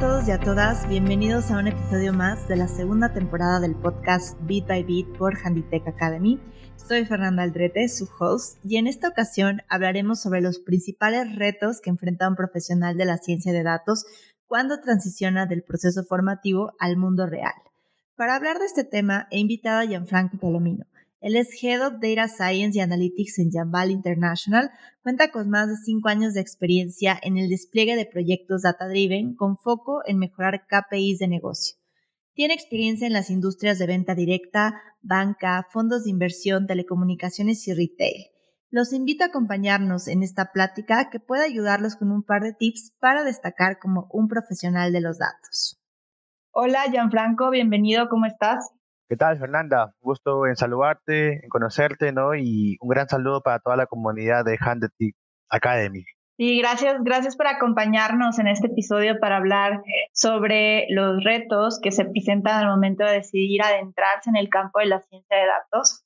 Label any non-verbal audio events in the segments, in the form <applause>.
todos y a todas, bienvenidos a un episodio más de la segunda temporada del podcast Beat by Beat por Handitech Academy. Soy Fernanda Aldrete, su host, y en esta ocasión hablaremos sobre los principales retos que enfrenta un profesional de la ciencia de datos cuando transiciona del proceso formativo al mundo real. Para hablar de este tema he invitado a Gianfranco Palomino, él es Head of Data Science y Analytics en Jambal International. Cuenta con más de cinco años de experiencia en el despliegue de proyectos data driven con foco en mejorar KPIs de negocio. Tiene experiencia en las industrias de venta directa, banca, fondos de inversión, telecomunicaciones y retail. Los invito a acompañarnos en esta plática que puede ayudarlos con un par de tips para destacar como un profesional de los datos. Hola, Gianfranco, bienvenido, ¿cómo estás? ¿Qué tal, Fernanda? Gusto en saludarte, en conocerte, ¿no? Y un gran saludo para toda la comunidad de Handed Academy. Sí, gracias, gracias por acompañarnos en este episodio para hablar sobre los retos que se presentan al momento de decidir adentrarse en el campo de la ciencia de datos.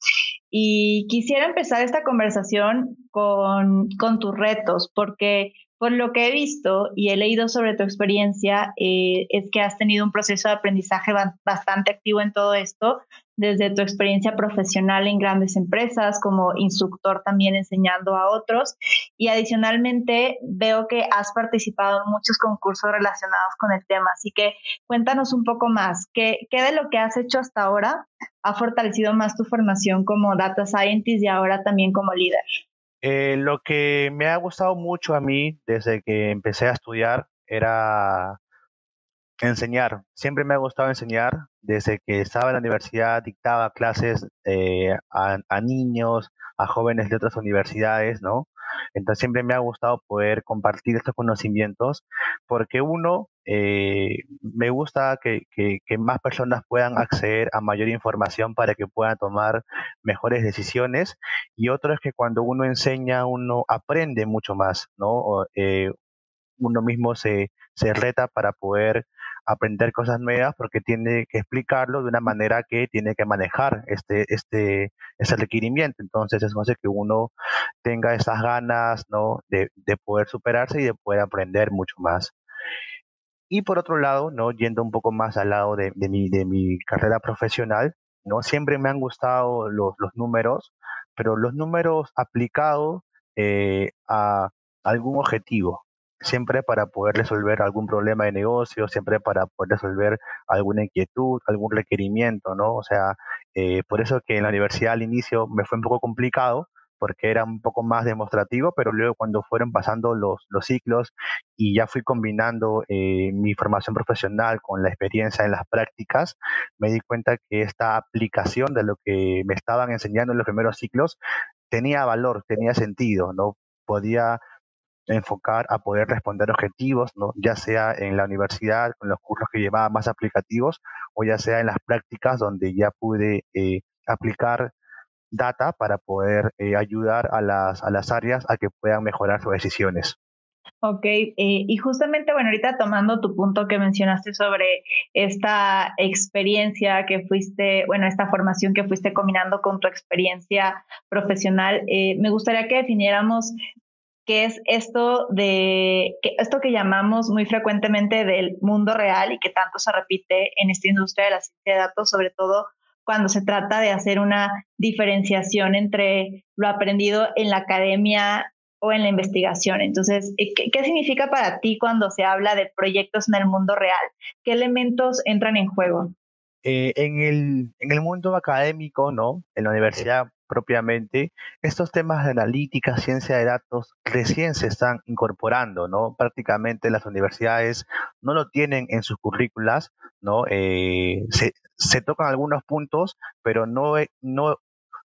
Y quisiera empezar esta conversación con, con tus retos, porque por lo que he visto y he leído sobre tu experiencia, eh, es que has tenido un proceso de aprendizaje bastante activo en todo esto, desde tu experiencia profesional en grandes empresas, como instructor también enseñando a otros. Y adicionalmente veo que has participado en muchos concursos relacionados con el tema. Así que cuéntanos un poco más, ¿qué, qué de lo que has hecho hasta ahora ha fortalecido más tu formación como data scientist y ahora también como líder? Eh, lo que me ha gustado mucho a mí desde que empecé a estudiar era enseñar. Siempre me ha gustado enseñar. Desde que estaba en la universidad dictaba clases eh, a, a, niños, a jóvenes de otras universidades, ¿no? Entonces siempre me ha gustado poder compartir estos conocimientos porque uno, eh, me gusta que, más personas puedan acceder a mayor información para que puedan tomar mejores decisiones y otro es que cuando uno enseña uno aprende mucho más, ¿no? Eh, uno mismo se, se reta para poder aprender cosas nuevas porque tiene que explicarlo de una manera que tiene que manejar este, este, ese requerimiento. Entonces eso hace que uno tenga esas ganas ¿no? de, de poder superarse y de poder aprender mucho más. Y por otro lado, ¿no? yendo un poco más al lado de, de, mi, de mi carrera profesional, ¿no? siempre me han gustado los, números, pero los números aplicados eh, a algún objetivo, siempre para poder resolver algún problema de negocio, siempre para poder resolver alguna inquietud, algún requerimiento, ¿no? O sea, eh, por eso que en la universidad al inicio me fue un poco complicado, porque era un poco más demostrativo, pero luego cuando fueron pasando los, los ciclos y ya fui combinando eh, mi formación profesional con la experiencia en las prácticas, me di cuenta que esta aplicación de lo que me estaban enseñando en los primeros ciclos tenía valor, tenía sentido, ¿no? Podía enfocar a poder responder objetivos, ¿no? ya sea en la universidad, con los cursos que llevaba más aplicativos, o ya sea en las prácticas donde ya pude eh, aplicar data para poder eh, ayudar a las, a las áreas a que puedan mejorar sus decisiones. Ok, eh, y justamente, bueno, ahorita tomando tu punto que mencionaste sobre esta experiencia que fuiste, bueno, esta formación que fuiste combinando con tu experiencia profesional, me gustaría que definiéramos que es esto de esto que llamamos muy frecuentemente del mundo real y que tanto se repite en esta industria de la ciencia de datos, sobre todo cuando se trata de hacer una diferenciación entre lo aprendido en la academia o en la investigación. Entonces, eh, ¿qué, significa para ti cuando se habla de proyectos en el mundo real? ¿Qué elementos entran en juego? Eh, en, el, en el mundo académico, ¿no? En la universidad propiamente, estos temas de analítica, ciencia de datos, recién se están incorporando, ¿no? Prácticamente las universidades no lo tienen en sus currículas, ¿no? Eh, se, se, tocan algunos puntos, pero no, no,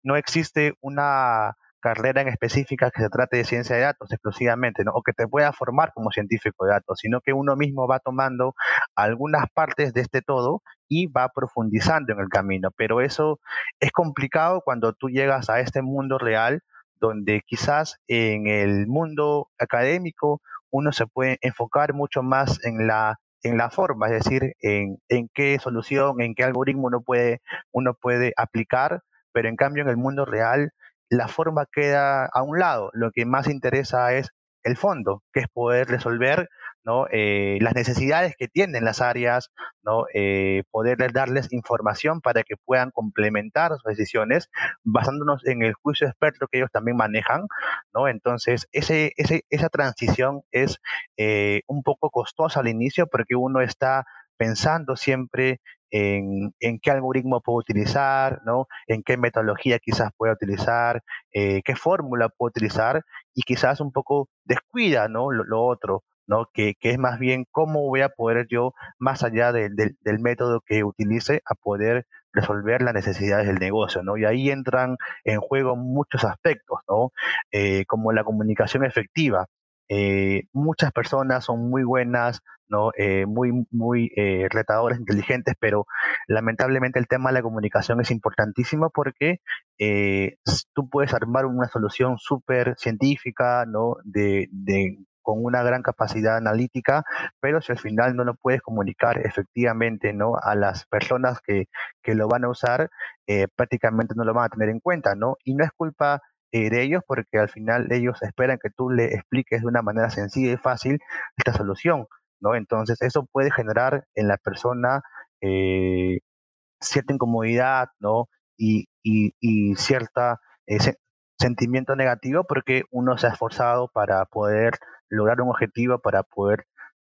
no existe una carrera en específica que se trate de ciencia de datos exclusivamente, ¿no? o que te pueda formar como científico de datos, sino que uno mismo va tomando algunas partes de este todo y va profundizando en el camino. Pero eso es complicado cuando tú llegas a este mundo real, donde quizás en el mundo académico uno se puede enfocar mucho más en la en forma, es decir, en, en qué solución, en qué algoritmo uno puede, uno puede aplicar, pero en cambio en el mundo real la forma queda a un lado. Lo que más interesa es el fondo, que es poder resolver ¿no? Eh, las necesidades que tienen las áreas, ¿no? Eh, poder darles información para que puedan complementar sus decisiones basándonos en el juicio experto que ellos también manejan, ¿no? Entonces, ese, ese, esa transición es eh, un poco costosa al inicio porque uno está pensando siempre en, qué algoritmo puedo utilizar, ¿no? en qué metodología quizás pueda utilizar, qué fórmula puedo utilizar y quizás un poco descuida ¿no? lo otro. ¿no? Que, que, es más bien cómo voy a poder yo, más allá del método que utilice, a poder resolver las necesidades del negocio, ¿no? Y ahí entran en juego muchos aspectos, ¿no? Eh, como la comunicación efectiva. Eh, muchas personas son muy buenas, ¿no? Eh, muy, muy retadoras, <laughs> inteligentes, pero lamentablemente el tema de la comunicación es importantísimo porque tú puedes armar una solución súper científica, ¿no? De, de con una gran capacidad analítica, pero si al final no lo puedes comunicar efectivamente ¿no? a las personas que, que lo van a usar, eh, prácticamente no lo van a tener en cuenta, ¿no? Y no es culpa eh, de ellos porque al final ellos esperan que tú le expliques de una manera sencilla y fácil esta solución, ¿no? Entonces eso puede generar en la persona eh, cierta incomodidad, ¿no? Y, y, y cierta sentimiento negativo porque uno se ha esforzado para poder lograr un objetivo, para poder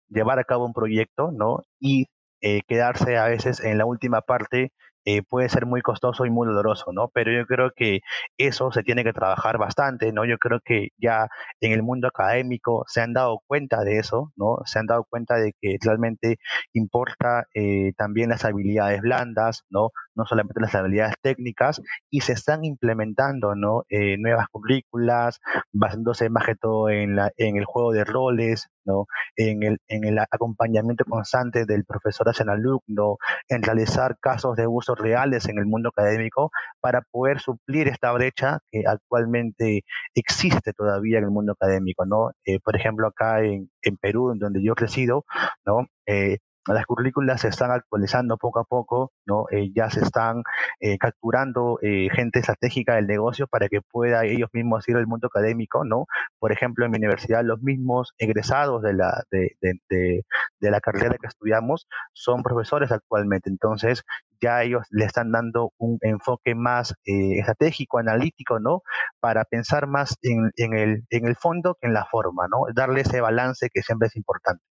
llevar a cabo un proyecto, ¿no? Y eh, quedarse a veces en la última parte eh, puede ser muy costoso y muy doloroso, ¿no? Pero yo creo que eso se tiene que trabajar bastante, ¿no? Yo creo que ya en el mundo académico se han dado cuenta de eso, ¿no? Se han dado cuenta de que realmente importa eh, también las habilidades blandas, ¿no? No solamente las habilidades técnicas y se están implementando, ¿no? Eh, nuevas currículas, basándose más que todo en, la, en el juego de roles, ¿no? En el, en el acompañamiento constante del profesor hacia el alumno, en realizar casos de uso reales en el mundo académico para poder suplir esta brecha que actualmente existe todavía en el mundo académico, ¿no? Eh, por ejemplo, acá en, en Perú, donde yo he crecido, ¿no? Eh, las currículas se están actualizando poco a poco, ¿no? Eh, ya se están eh, capturando eh, gente estratégica del negocio para que pueda ellos mismos ir al mundo académico, ¿no? Por ejemplo, en mi universidad los mismos egresados de la, de, de, la carrera que estudiamos son profesores actualmente, entonces ya ellos le están dando un enfoque más estratégico, analítico, ¿no? Para pensar más en, en, el, en el fondo que en la forma, ¿no? Darle ese balance que siempre es importante.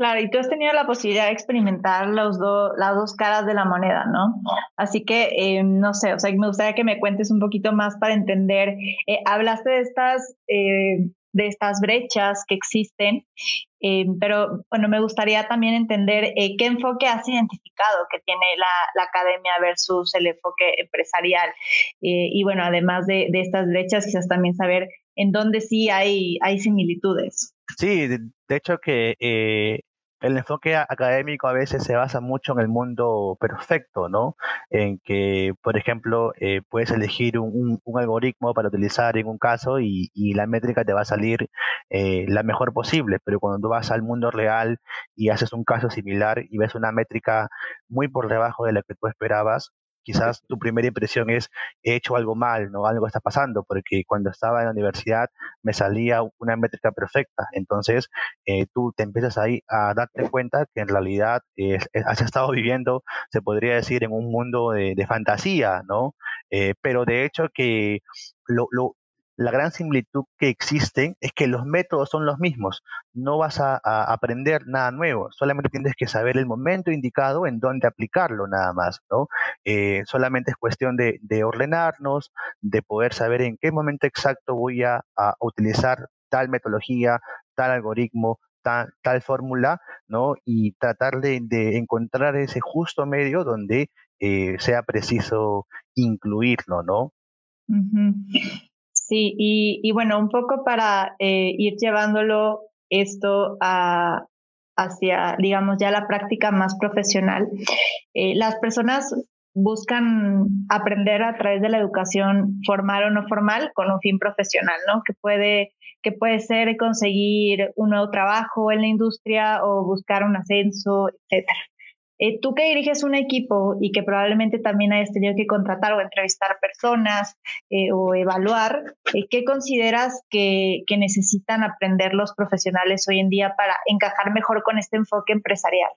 Claro, y tú has tenido la posibilidad de experimentar los las dos caras de la moneda, ¿no? Así que, eh, no sé, o sea, me gustaría que me cuentes un poquito más para entender. Eh, hablaste de estas, eh, de estas brechas que existen, pero bueno, me gustaría también entender qué enfoque has identificado que tiene la, la academia versus el enfoque empresarial. y bueno, además de, de, estas brechas, quizás también saber en dónde sí hay, hay similitudes. Sí, de, hecho que el enfoque académico a veces se basa mucho en el mundo perfecto, ¿no? En que, por ejemplo, eh, puedes elegir un, algoritmo para utilizar en un caso y, la métrica te va a salir eh, la mejor posible, pero cuando tú vas al mundo real y haces un caso similar y ves una métrica muy por debajo de la que tú esperabas, quizás tu primera impresión es he hecho algo mal, ¿no? Algo está pasando, porque cuando estaba en la universidad me salía una métrica perfecta. Entonces, eh, tú te empiezas ahí a darte cuenta que en realidad has estado viviendo, se podría decir, en un mundo de, fantasía, ¿no? Eh, pero de hecho que lo, la gran similitud que existe es que los métodos son los mismos. No vas a, aprender nada nuevo, solamente tienes que saber el momento indicado en dónde aplicarlo nada más, ¿no? Eh, solamente es cuestión de, ordenarnos, de poder saber en qué momento exacto voy a, utilizar tal metodología, tal algoritmo, tal, fórmula, ¿no? Y tratar de, encontrar ese justo medio donde eh, sea preciso incluirlo, ¿no? Sí, y, bueno, un poco para eh, ir llevándolo esto a, hacia, digamos, ya la práctica más profesional, eh, las personas buscan aprender a través de la educación formal o no formal con un fin profesional, ¿no? Que puede, que puede ser conseguir un nuevo trabajo en la industria o buscar un ascenso, etcétera. Eh, tú que diriges un equipo y que probablemente también hayas tenido que contratar o entrevistar personas eh, o evaluar, eh, ¿qué consideras que, necesitan aprender los profesionales hoy en día para encajar mejor con este enfoque empresarial?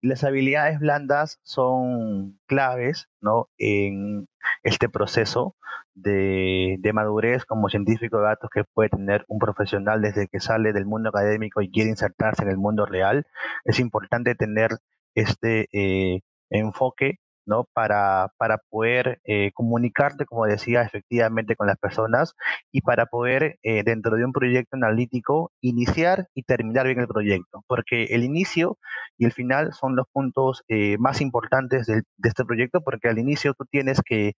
Las habilidades blandas son claves ¿no? en este proceso de, madurez como científico de datos que puede tener un profesional desde que sale del mundo académico y quiere insertarse en el mundo real. Es importante tener este eh, enfoque ¿no? Para, para poder eh, comunicarte, como decía, efectivamente con las personas y para poder, eh, dentro de un proyecto analítico, iniciar y terminar bien el proyecto. Porque el inicio y el final son los puntos más importantes de este proyecto, porque al inicio tú tienes que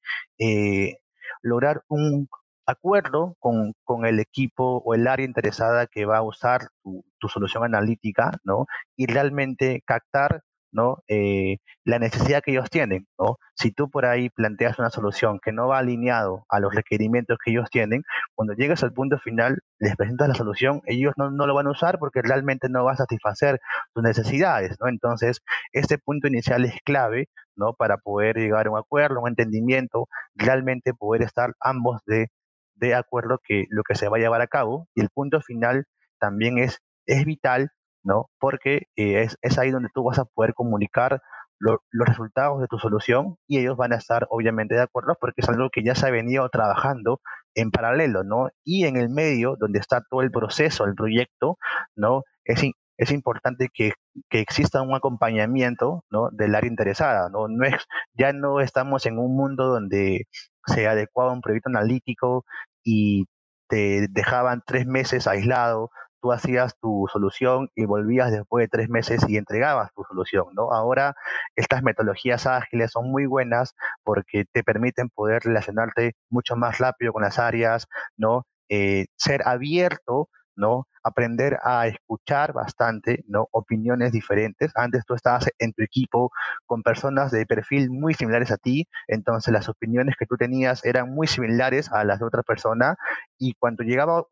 lograr un acuerdo con, con, el equipo o el área interesada que va a usar tu, tu solución analítica, ¿no? Y realmente captar ¿no? Eh, la necesidad que ellos tienen. Si tú por ahí planteas una solución que no va alineado a los requerimientos que ellos tienen, cuando llegas al punto final, les presentas la solución, ellos no, no lo van a usar porque realmente no va a satisfacer sus necesidades. Entonces, este punto inicial es clave, ¿no? Para poder llegar a un acuerdo, un entendimiento, realmente poder estar ambos de, de acuerdo que lo que se va a llevar a cabo. Y el punto final también es, es vital ¿no? Porque eh, es, ahí donde tú vas a poder comunicar los resultados de tu solución y ellos van a estar obviamente de acuerdo porque es algo que ya se ha venido trabajando en paralelo, ¿no? Y en el medio, donde está todo el proceso, el proyecto, ¿no? Es, es importante que, que, exista un acompañamiento, ¿no? Del área interesada, ¿no? no es, ya no estamos en un mundo donde se adecuaba un proyecto analítico y te dejaban tres meses aislado hacías tu solución y volvías después de tres meses y entregabas tu solución, ¿no? Ahora estas metodologías ágiles son muy buenas porque te permiten poder relacionarte mucho más rápido con las áreas, ¿no? Eh, ser abierto, ¿no? Aprender a escuchar bastante, ¿no? Opiniones diferentes. Antes tú estabas en tu equipo con personas de perfil muy similares a ti, entonces las opiniones que tú tenías eran muy similares a las de otra persona y cuando llegaba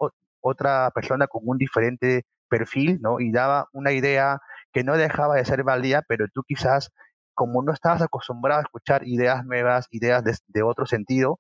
otra persona con un diferente perfil, ¿no? Y daba una idea que no dejaba de ser válida, pero tú quizás, como no estabas acostumbrado a escuchar ideas nuevas, ideas de, otro sentido,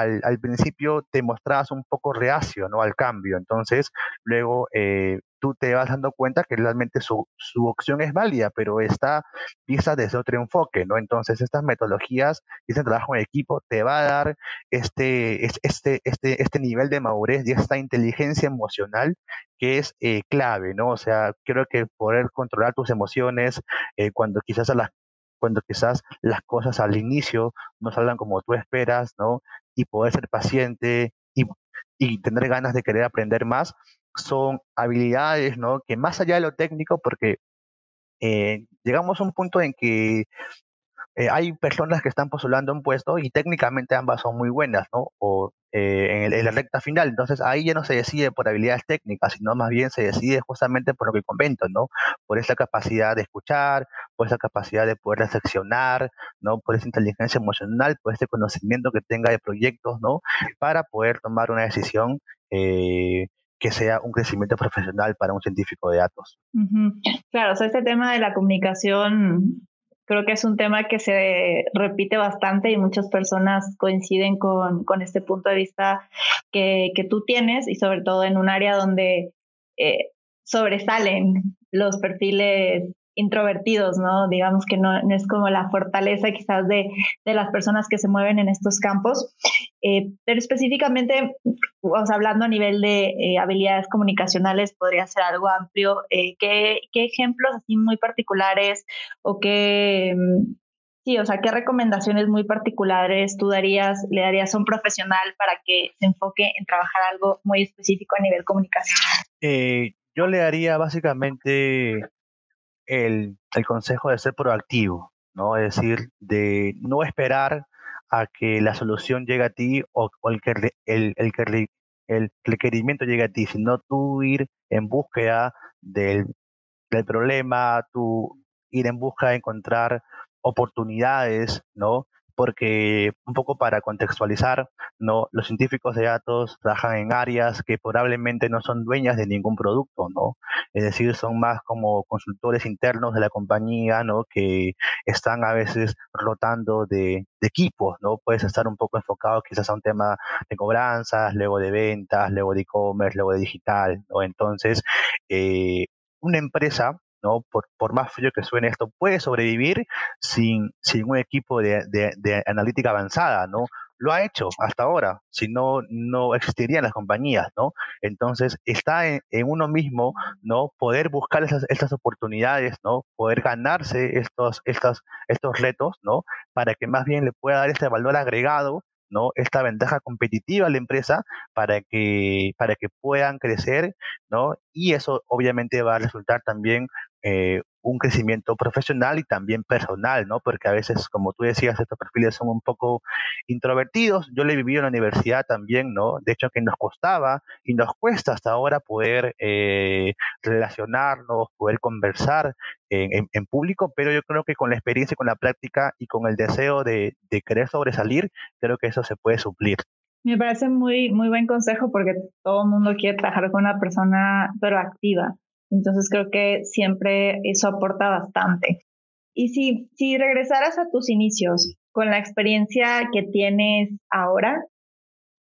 al, principio te mostrabas un poco reacio, ¿no? Al cambio. Entonces, luego eh, tú te vas dando cuenta que realmente su, su, opción es válida, pero está vista desde otro enfoque, ¿no? Entonces, estas metodologías y este trabajo en equipo te va a dar este, este, este, este nivel de madurez y esta inteligencia emocional que es eh, clave, ¿no? O sea, creo que poder controlar tus emociones eh, cuando quizás a las cuando quizás las cosas al inicio no salgan como tú esperas, ¿no? Y poder ser paciente y, y tener ganas de querer aprender más, son habilidades, ¿no? Que más allá de lo técnico, porque eh, llegamos a un punto en que eh, hay personas que están postulando un puesto y técnicamente ambas son muy buenas, ¿no? O eh, en, la recta final. Entonces ahí ya no se decide por habilidades técnicas, sino más bien se decide justamente por lo que comento, ¿no? Por esa capacidad de escuchar, por esa capacidad de poder reflexionar, ¿no? Por esa inteligencia emocional, por ese conocimiento que tenga de proyectos, ¿no? Para poder tomar una decisión eh, que sea un crecimiento profesional para un científico de datos. Claro, o sea, este tema de la comunicación creo que es un tema que se repite bastante y muchas personas coinciden con, con este punto de vista que, que, tú tienes y sobre todo en un área donde eh, sobresalen los perfiles introvertidos, ¿no? Digamos que no, es como la fortaleza quizás de, de, las personas que se mueven en estos campos, eh, pero específicamente, o sea, hablando a nivel de eh, habilidades comunicacionales, podría ser algo amplio. Eh, ¿qué, ¿qué, ejemplos así muy particulares o qué, sí, o sea, qué recomendaciones muy particulares tú darías, le darías a un profesional para que se enfoque en trabajar algo muy específico a nivel comunicacional? yo le haría básicamente el, consejo de ser proactivo, ¿no? Es decir, de no esperar a que la solución llegue a ti o, el, que, el, el, el requerimiento llegue a ti, sino tú ir en búsqueda del, del problema, tú ir en busca de encontrar oportunidades, ¿no? Porque un poco para contextualizar, ¿no? Los científicos de datos trabajan en áreas que probablemente no son dueñas de ningún producto, ¿no? Es decir, son más como consultores internos de la compañía, ¿no? Que están a veces rotando de, equipos, ¿no? Puedes estar un poco enfocado quizás a un tema de cobranzas, luego de ventas, luego de e-commerce, luego de digital, ¿no? Entonces, eh, una empresa ¿no? Por, por, más frío que suene esto, puede sobrevivir sin, sin un equipo de, de, analítica avanzada, ¿no? Lo ha hecho hasta ahora, si no, no existirían las compañías, ¿no? Entonces, está en, uno mismo, ¿no? Poder buscar esas, estas oportunidades, ¿no? Poder ganarse estos, estos, estos retos, ¿no? Para que más bien le pueda dar este valor agregado ¿no? esta ventaja competitiva a la empresa para que, para que puedan crecer, ¿no? Y eso obviamente va a resultar también eh, un crecimiento profesional y también personal, ¿no? Porque a veces, como tú decías, estos perfiles son un poco introvertidos. Yo le he vivido en la universidad también, ¿no? De hecho, que nos costaba y nos cuesta hasta ahora poder eh, relacionarnos, poder conversar en, público, pero yo creo que con la experiencia, con la práctica y con el deseo de, de querer sobresalir, creo que eso se puede suplir. Me parece muy, muy buen consejo porque todo el mundo quiere trabajar con una persona proactiva entonces creo que siempre eso aporta bastante. Y si, si regresaras a tus inicios con la experiencia que tienes ahora,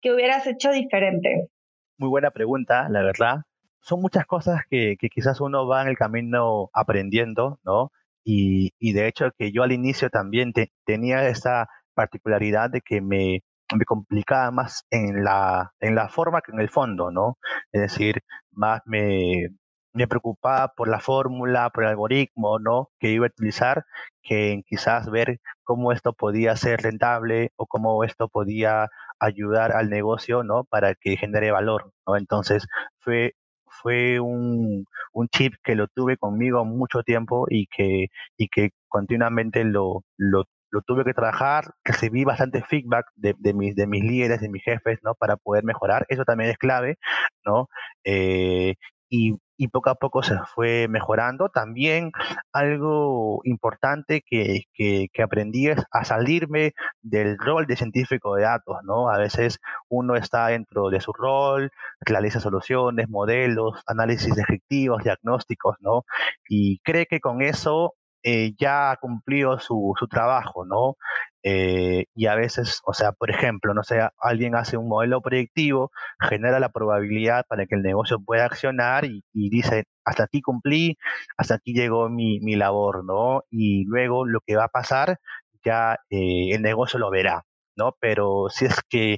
¿qué hubieras hecho diferente? Muy buena pregunta, la verdad. Son muchas cosas que, que quizás uno va en el camino aprendiendo, ¿no? Y, y de hecho que yo al inicio también tenía esa particularidad de que me, me complicaba más en la, en la forma que en el fondo, ¿no? Es decir, más me, me preocupaba por la fórmula, por el algoritmo, ¿no? Que iba a utilizar, que quizás ver cómo esto podía ser rentable o cómo esto podía ayudar al negocio, ¿no? Para que genere valor, ¿no? Entonces fue fue un, un chip que lo tuve conmigo mucho tiempo y que, y que continuamente lo, lo, tuve que trabajar, recibí bastante feedback de, de, mis, de mis líderes, de mis jefes, ¿no? Para poder mejorar. Eso también es clave, ¿no? Eh, y, poco a poco se fue mejorando. También algo importante que, que, aprendí es a salirme del rol de científico de datos, ¿no? A veces uno está dentro de su rol, realiza soluciones, modelos, análisis descriptivos, diagnósticos, ¿no? Y cree que con eso eh, ya ha cumplido su, su trabajo, ¿no? Eh, y a veces, o sea, por ejemplo, no sé, alguien hace un modelo predictivo, genera la probabilidad para que el negocio pueda accionar y, dice, hasta aquí cumplí, hasta aquí llegó mi, mi, labor, ¿no? Y luego lo que va a pasar, ya eh, el negocio lo verá, ¿no? Pero si es que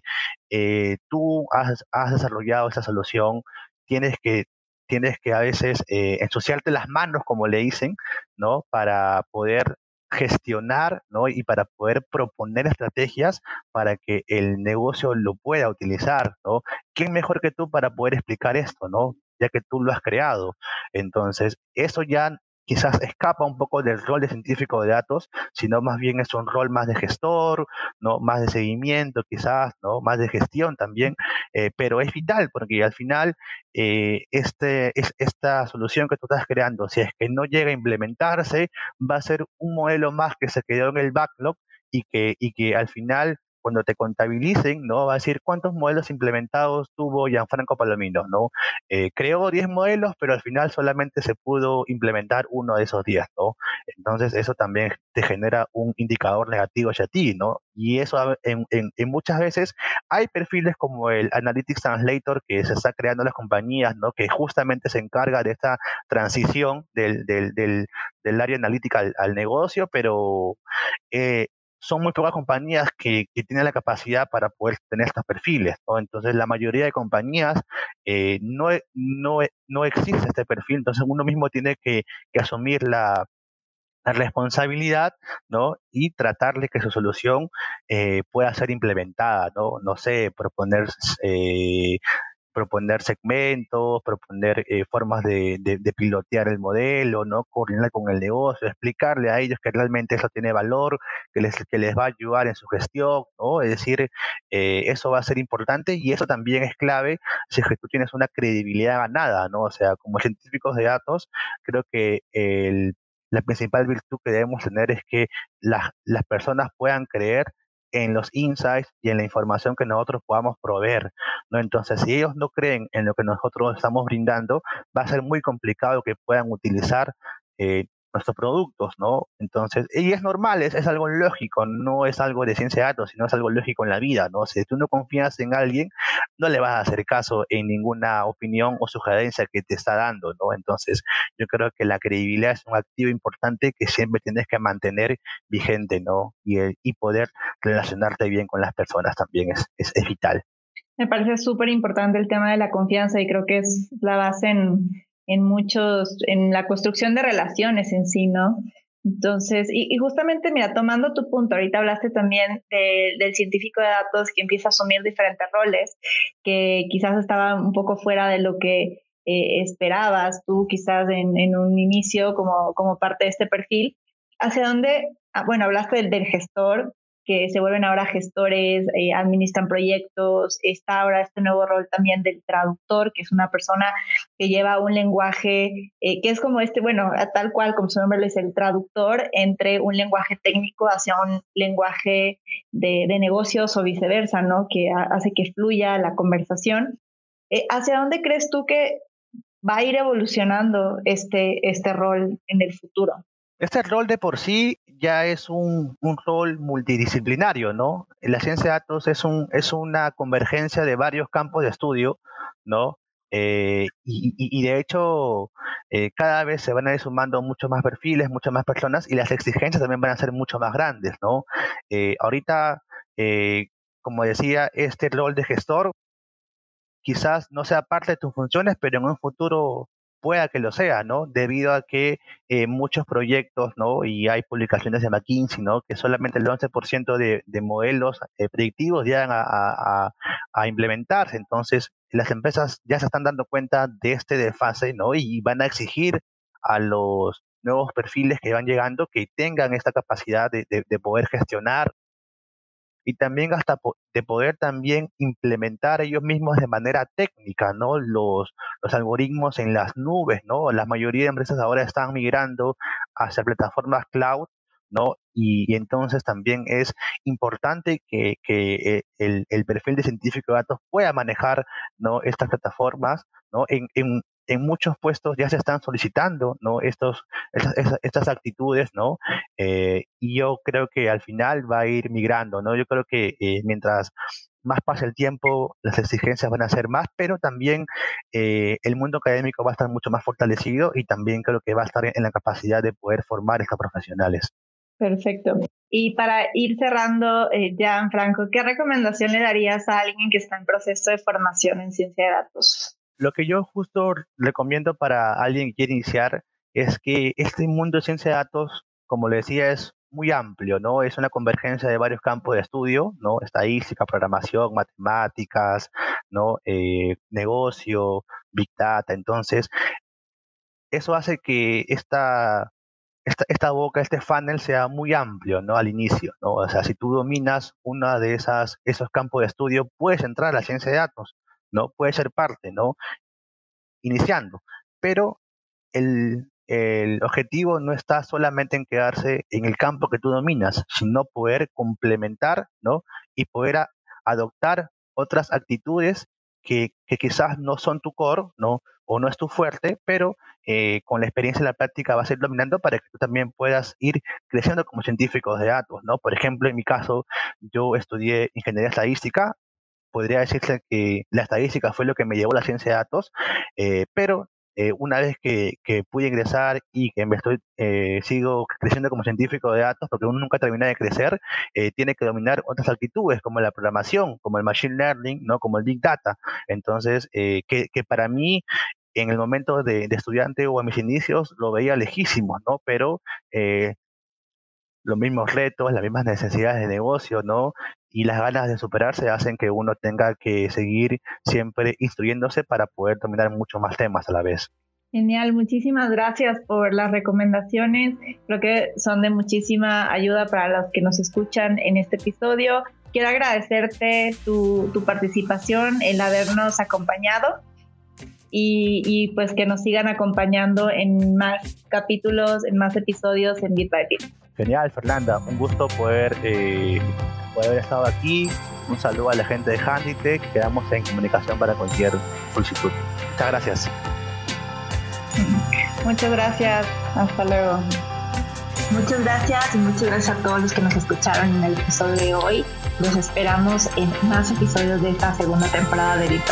eh, tú has, has desarrollado esa solución, tienes que tienes que a veces ensuciarte las manos, como le dicen, ¿no? Para poder gestionar ¿no? y para poder proponer estrategias para que el negocio lo pueda utilizar. ¿no? ¿Quién mejor que tú para poder explicar esto? ¿no? ya que tú lo has creado. Entonces, eso ya quizás escapa un poco del rol de científico de datos, sino más bien es un rol más de gestor, ¿no? más de seguimiento quizás, ¿no? más de gestión también, eh, pero es vital porque al final eh, este, es, esta solución que tú estás creando, si es que no llega a implementarse, va a ser un modelo más que se quedó en el backlog y que, y que al final cuando te contabilicen, ¿no? Va a decir cuántos modelos implementados tuvo Gianfranco Palomino, ¿no? Eh, creó 10 modelos, pero al final solamente se pudo implementar uno de esos 10, ¿no? Entonces eso también te genera un indicador negativo hacia ti, ¿no? Y eso en, muchas veces hay perfiles como el Analytics Translator que se está creando en las compañías, ¿no? Que justamente se encarga de esta transición del, del, área analítica al, negocio, pero eh, son muy pocas compañías que, tienen la capacidad para poder tener estos perfiles. Entonces, la mayoría de compañías eh, no, no, no existe este perfil, entonces uno mismo tiene que, asumir la, responsabilidad, ¿no? Y tratarle que su solución eh, pueda ser implementada, ¿no? No sé, proponer eh, proponer segmentos, proponer eh, formas de, pilotear el modelo, ¿no? Coordinar con el negocio, explicarle a ellos que realmente eso tiene valor, que les, que les va a ayudar en su gestión, ¿no? Es decir, eh, eso va a ser importante y eso también es clave si es que tú tienes una credibilidad ganada, ¿no? O sea, como científicos de datos, creo que la principal virtud que debemos tener es que las personas puedan creer en los insights y en la información que nosotros podamos proveer. Entonces, si ellos no creen en lo que nosotros estamos brindando, va a ser muy complicado que puedan utilizar eh, nuestros productos, ¿no? Entonces, y es normal, es, es, algo lógico, no es algo de ciencia de datos, sino es algo lógico en la vida, ¿no? Si tú no confías en alguien, no le vas a hacer caso en ninguna opinión o sugerencia que te está dando, ¿no? Entonces, yo creo que la credibilidad es un activo importante que siempre tienes que mantener vigente, ¿no? Y, y poder relacionarte bien con las personas también es, es, es vital. Me parece súper importante el tema de la confianza y creo que es la base en en muchos, en la construcción de relaciones en sí, ¿no? Entonces, y, justamente, mira, tomando tu punto, ahorita hablaste también del científico de datos que empieza a asumir diferentes roles, que quizás estaba un poco fuera de lo que eh, esperabas tú, quizás en, en, un inicio como, como parte de este perfil. ¿Hacia dónde? Ah, bueno, hablaste del, del gestor, que se vuelven ahora gestores, eh, administran proyectos. Está ahora este nuevo rol también del traductor, que es una persona que lleva un lenguaje eh, que es como este, bueno, tal cual como su nombre le dice, el traductor entre un lenguaje técnico hacia un lenguaje de, negocios o viceversa, ¿no? Que hace que fluya la conversación. Eh, ¿Hacia dónde crees tú que va a ir evolucionando este, este rol en el futuro? Este rol de por sí ya es un, rol multidisciplinario, ¿no? La ciencia de datos es, un, es una convergencia de varios campos de estudio, ¿no? Eh, y, de hecho, eh, cada vez se van a ir sumando muchos más perfiles, muchas más personas y las exigencias también van a ser mucho más grandes, ¿no? Eh, ahorita, como decía, este rol de gestor quizás no sea parte de tus funciones, pero en un futuro pueda que lo sea, ¿no? Debido a que eh, muchos proyectos, ¿no? Y hay publicaciones de McKinsey, ¿no? Que solamente el 11% de, de, modelos eh, predictivos llegan a, implementarse. Entonces, las empresas ya se están dando cuenta de este desfase, ¿no? Y van a exigir a los nuevos perfiles que van llegando que tengan esta capacidad de, de poder gestionar y también hasta de poder también implementar ellos mismos de manera técnica, ¿no? Los, los algoritmos en las nubes, ¿no? La mayoría de empresas ahora están migrando hacia plataformas cloud, ¿no? Y, entonces también es importante que, eh, el, perfil de científico de datos pueda manejar. Estas plataformas, ¿no? En, muchos puestos ya se están solicitando ¿no? Estos, estas, actitudes, ¿no? Eh, y yo creo que al final va a ir migrando, ¿no? Yo creo que eh, mientras más pase el tiempo, las exigencias van a ser más, pero también el mundo académico va a estar mucho más fortalecido y también creo que va a estar en la capacidad de poder formar estos profesionales. Perfecto. Y para ir cerrando, eh, Jan Franco, ¿qué recomendación le darías a alguien que está en proceso de formación en ciencia de datos? Lo que yo justo recomiendo para alguien que quiere iniciar es que este mundo de ciencia de datos, como le decía, es muy amplio, ¿no? Es una convergencia de varios campos de estudio, ¿no? Estadística, programación, matemáticas, ¿no? Eh, negocio, big data. Entonces, eso hace que esta, esta, boca, este funnel sea muy amplio, ¿no? Al inicio, ¿no? O sea, si tú dominas una de esas, esos campos de estudio, puedes entrar a la ciencia de datos. ¿no? Puede ser parte, ¿no? Iniciando, pero el, objetivo no está solamente en quedarse en el campo que tú dominas, sino poder complementar, ¿no? Y poder adoptar otras actitudes que, quizás no son tu core, ¿no? O no es tu fuerte, pero eh, con la experiencia y la práctica vas a ir dominando para que tú también puedas ir creciendo como científico de datos, ¿no? Por ejemplo, en mi caso, yo estudié ingeniería estadística podría decirse que la estadística fue lo que me llevó a la ciencia de datos, eh, pero eh, una vez que, pude ingresar y que me estoy, eh, sigo creciendo como científico de datos, porque uno nunca termina de crecer, tiene que dominar otras actitudes como la programación, como el machine learning, ¿no? como el big data. Entonces, que, para mí en el momento de, estudiante o a mis inicios lo veía lejísimo, ¿no? Pero los mismos retos, las mismas necesidades de negocio, ¿no? Y las ganas de superarse hacen que uno tenga que seguir siempre instruyéndose para poder dominar muchos más temas a la vez. Genial, muchísimas gracias por las recomendaciones. Creo que son de muchísima ayuda para los que nos escuchan en este episodio. Quiero agradecerte tu, tu participación, el habernos acompañado y, pues que nos sigan acompañando en más capítulos, en más episodios en Bit by Bit. Genial, Fernanda. Un gusto poder, eh, poder haber estado aquí. Un saludo a la gente de Handitech. Quedamos en comunicación para cualquier solicitud. Muchas gracias. Muchas gracias. Hasta luego. Muchas gracias y muchas gracias a todos los que nos escucharon en el episodio de hoy. Los esperamos en más episodios de esta segunda temporada de Bit.